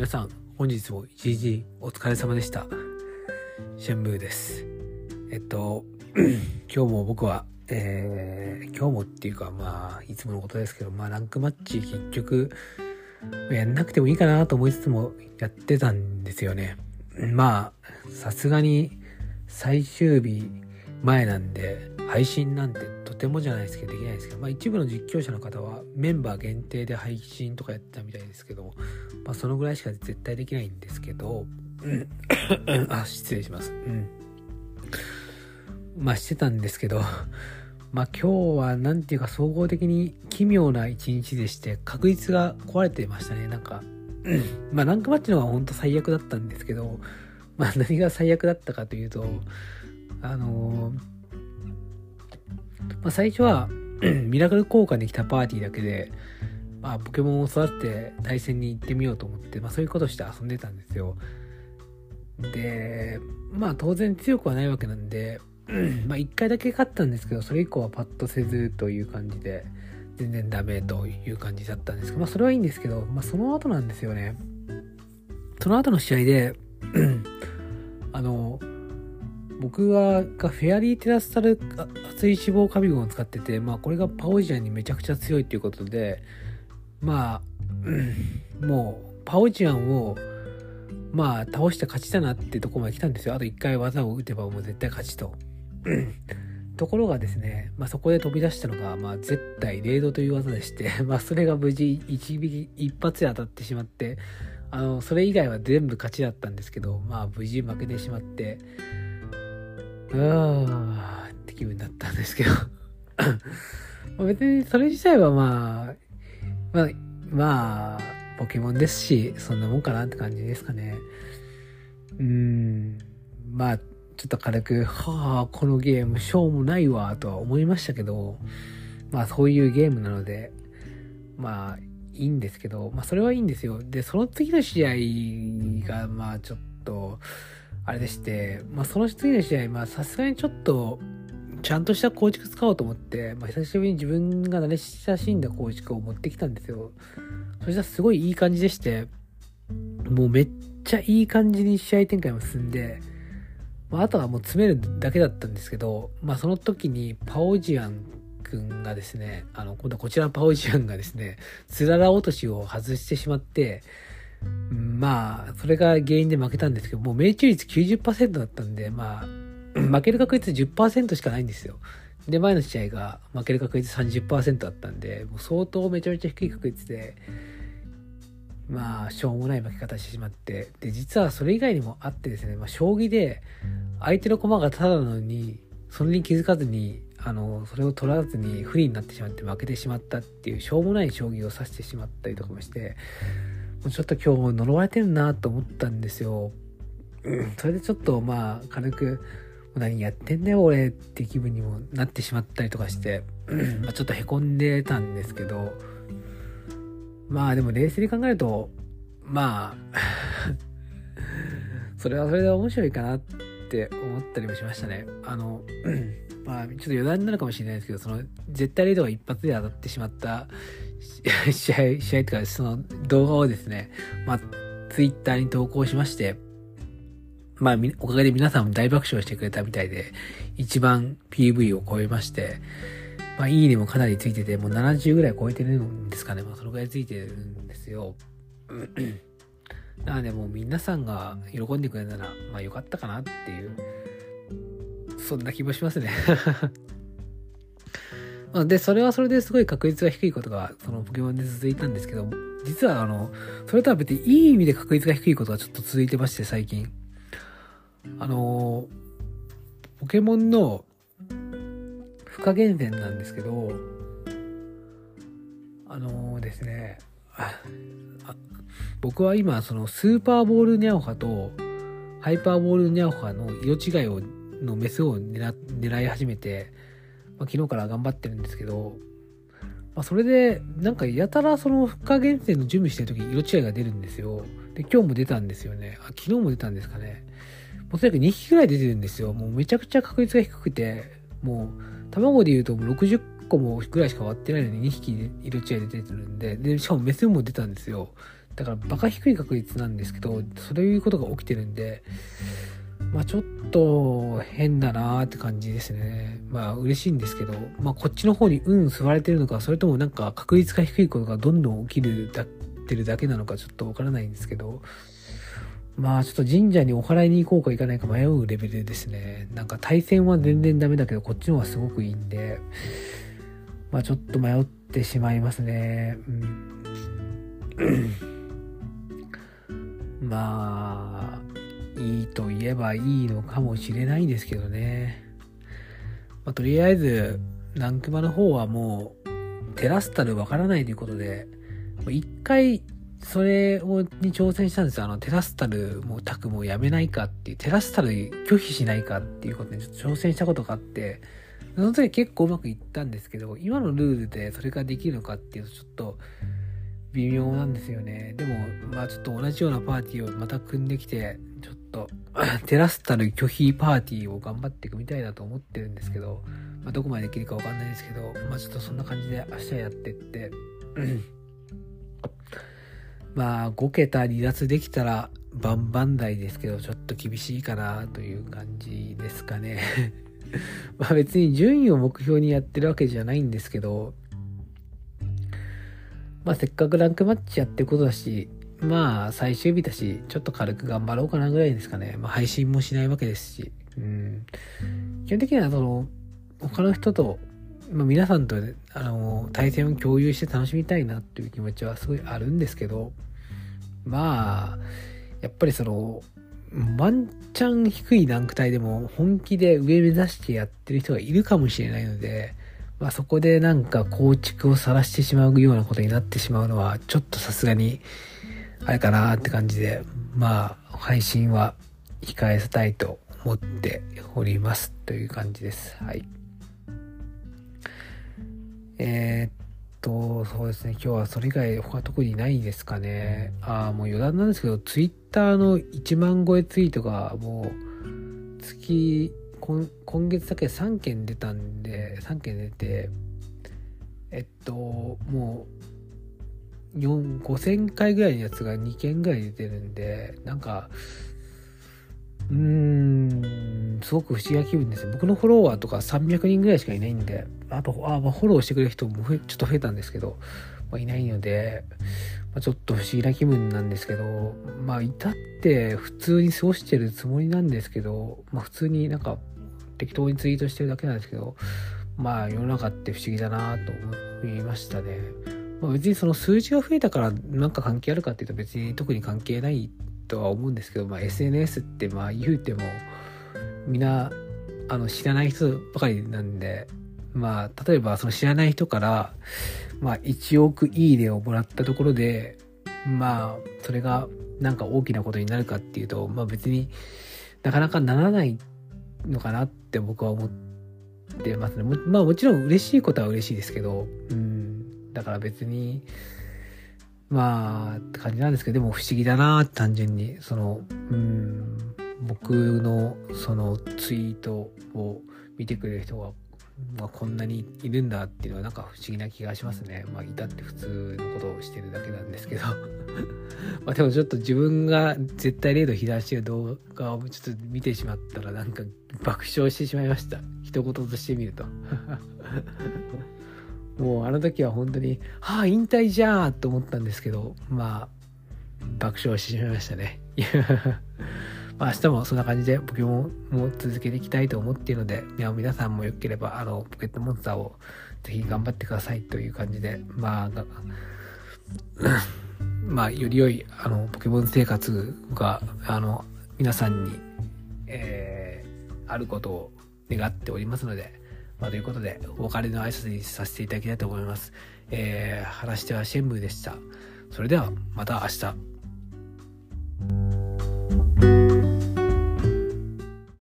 皆さん、本日も一日お疲れ様でした。シェンブーです。えっと、今日も僕は、えー、今日もっていうか、まあ、いつものことですけど、まあ、ランクマッチ結局、やんなくてもいいかなと思いつつもやってたんですよね。まあ、さすがに最終日前なんで、配信なんててもじゃないですけどできないですけど、まあ一部の実況者の方はメンバー限定で配信とかやってたみたいですけど、まあそのぐらいしか絶対できないんですけど、うん、あ、失礼します。うん。まあしてたんですけど、まあ今日はなんていうか総合的に奇妙な一日でして、確率が壊れてましたね。なんか、うん、まあランクマッチの方が本当最悪だったんですけど、まあ何が最悪だったかというと、あのーまあ、最初はミラクル効果に来たパーティーだけで、まあ、ポケモンを育てて対戦に行ってみようと思って、まあ、そういうことして遊んでたんですよ。で、まあ当然強くはないわけなんで、まあ1回だけ勝ったんですけど、それ以降はパッとせずという感じで、全然ダメという感じだったんですけど、まあそれはいいんですけど、まあその後なんですよね。その後の試合で、あの、僕はがフェアリーテラスタル熱い脂肪カビゴンを使ってて、まあこれがパオジアンにめちゃくちゃ強いっていうことで、まあ、うん、もうパオジアンをまあ倒して勝ちだなってとこまで来たんですよ。あと一回技を打てばもう絶対勝ちと。ところがですね、まあそこで飛び出したのが、まあ絶対0度という技でして、まあそれが無事一撃一発で当たってしまって、あの、それ以外は全部勝ちだったんですけど、まあ無事負けてしまって、ーって気分だったんですけど 別にそれ自体はまあ、まあ、まあ、ポケモンですし、そんなもんかなって感じですかね。うーん、まあ、ちょっと軽く、はあ、このゲームしょうもないわ、とは思いましたけど、まあそういうゲームなので、まあ、いいんですけど、まあそれはいいんですよ。で、その次の試合が、まあちょっと、あれでして、まあ、その次の試合、ま、さすがにちょっと、ちゃんとした構築使おうと思って、まあ、久しぶりに自分が慣れ親しんだ構築を持ってきたんですよ。そしたらすごいいい感じでして、もうめっちゃいい感じに試合展開も進んで、まあ、あとはもう詰めるだけだったんですけど、まあ、その時にパオジアン君がですね、あの、今度はこちらのパオジアンがですね、つらら落としを外してしまって、まあ、それが原因で負けたんですけど、もう命中率90%だったんで、まあ、負ける確率10%しかないんですよ。で、前の試合が負ける確率30%だったんで、もう相当めちゃめちゃ低い確率で、まあ、しょうもない負け方してしまって、で、実はそれ以外にもあってですね、まあ、将棋で、相手の駒がただなのに、それに気づかずに、あの、それを取らずに不利になってしまって負けてしまったっていう、しょうもない将棋を指してしまったりとかもして、もうちょっと今日呪われてるなと思ったんですよ。うん、それでちょっとまあ軽く何やってんだよ俺って気分にもなってしまったりとかして、うんまあ、ちょっとへこんでたんですけどまあでも冷静に考えるとまあ それはそれで面白いかなって思ったりもしましたね。あの、まあちょっと余談になるかもしれないですけどその絶対レードが一発で当たってしまった 試合、試合というか、その動画をですね、まあ、ツイッターに投稿しまして、まあ、おかげで皆さんも大爆笑してくれたみたいで、一番 PV を超えまして、まあ、いいねもかなりついてて、もう70ぐらい超えてるんですかね。まあ、そのぐらいついてるんですよ。なので、もう皆さんが喜んでくれたら、まあ、よかったかなっていう、そんな気もしますね。あで、それはそれですごい確率が低いことが、そのポケモンで続いたんですけど、実はあの、それとは別にいい意味で確率が低いことがちょっと続いてまして、最近。あの、ポケモンの負荷減点なんですけど、あのですね、僕は今、そのスーパーボールニャオハとハイパーボールニャオハの色違いをのメスを狙狙い始めて、まあ、昨日から頑張ってるんですけど、まあ、それでなんかやたらその負荷減点の準備してる時色違いが出るんですよ。で今日も出たんですよね。あ昨日も出たんですかね。もうとにかく2匹ぐらい出てるんですよ。もうめちゃくちゃ確率が低くてもう卵で言うともう60個もぐらいしか割ってないのに2匹色違いで出てるんででしかもメスも出たんですよ。だからバカ低い確率なんですけど、そういうことが起きてるんで、まあちょっと変だなーって感じですね。まあ嬉しいんですけど、まあこっちの方に運吸われてるのか、それともなんか確率が低いことがどんどん起きるだってるだけなのかちょっとわからないんですけど、まあちょっと神社にお祓いに行こうか行かないか迷うレベルですね。なんか対戦は全然ダメだけど、こっちの方がすごくいいんで、まあちょっと迷ってしまいますね。うん まあ、いいと言えばいいのかもしれないんですけどね。まあ、とりあえず、ランクマの方はもう、テラスタルわからないということで、一回、それをに挑戦したんですよ。あの、テラスタルもタクもやめないかっていう、テラスタル拒否しないかっていうことにちょっと挑戦したことがあって、その時結構うまくいったんですけど、今のルールでそれができるのかっていうとちょっと微妙なんですよね。でも、まあちょっと同じようなパーティーをまた組んできて、と テラスタル拒否パーティーを頑張っていくみたいなと思ってるんですけど、まあどこまでできるかわかんないですけど、まあちょっとそんな感じで明日やってって、まあ5桁離脱できたらバンバン台ですけど、ちょっと厳しいかなという感じですかね。まあ別に順位を目標にやってるわけじゃないんですけど、まあせっかくランクマッチやってることだし、まあ最終日だし、ちょっと軽く頑張ろうかなぐらいですかね。まあ配信もしないわけですし、うん。基本的にはその、他の人と、まあ皆さんと、ねあの、対戦を共有して楽しみたいなっていう気持ちはすごいあるんですけど、まあ、やっぱりその、ワンチャン低いランク帯でも本気で上目指してやってる人がいるかもしれないので、まあそこでなんか構築を晒してしまうようなことになってしまうのは、ちょっとさすがに、あれかなって感じで、まあ配信は控えたいと思っておりますという感じです。はい。えー、っと、そうですね。今日はそれ以外他特にないですかね。ああ、もう余談なんですけど、ツイッターの1万超えツイートがもう月、今月だけ3件出たんで、3件出て、えっと、もう、5000回ぐらいのやつが2件ぐらい出てるんで、なんか、うーん、すごく不思議な気分です僕のフォロワーとか300人ぐらいしかいないんで、あと、あ、まあ、フォローしてくれる人もちょっと増えたんですけど、まあ、いないので、まあ、ちょっと不思議な気分なんですけど、まあ、至って普通に過ごしてるつもりなんですけど、まあ、普通になんか適当にツイートしてるだけなんですけど、まあ世の中って不思議だなと思いましたね。まあ、別にその数字が増えたからなんか関係あるかっていうと別に特に関係ないとは思うんですけど、まあ、SNS ってまあ言うてもみんなあの知らない人ばかりなんで、まあ例えばその知らない人から、まあ1億いいねをもらったところで、まあそれがなんか大きなことになるかっていうと、まあ別になかなかならないのかなって僕は思ってますね。まあもちろん嬉しいことは嬉しいですけど、うん、だから別に、まあって感じなんですけど、でも不思議だな単純に、その、うん、僕のそのツイートを見てくれる人がまあ、こんなにいるんだっていうのはなんか不思議な気がしますね。まあ、いたって普通のことをしてるだけなんですけど まあでもちょっと自分が絶対0度被弾してる動画をちょっと見てしまったらなんか爆笑してしまいました。一言としてみると もうあの時は本当に、はあ、引退じゃーと思ったんですけど、まあ、爆笑してしまいましたね。まあ、明日もそんな感じでポケモンも続けていきたいと思っているので、いや皆さんもよければ、あの、ポケットモンスターをぜひ頑張ってくださいという感じで、まあ、まあ、より良い、あの、ポケモン生活が、あの、皆さんに、えー、あることを願っておりますので、まあ、ということで、お別れの挨拶にさせていただきたいと思います。えー、話してはシェンムーでした。それでは、また明日。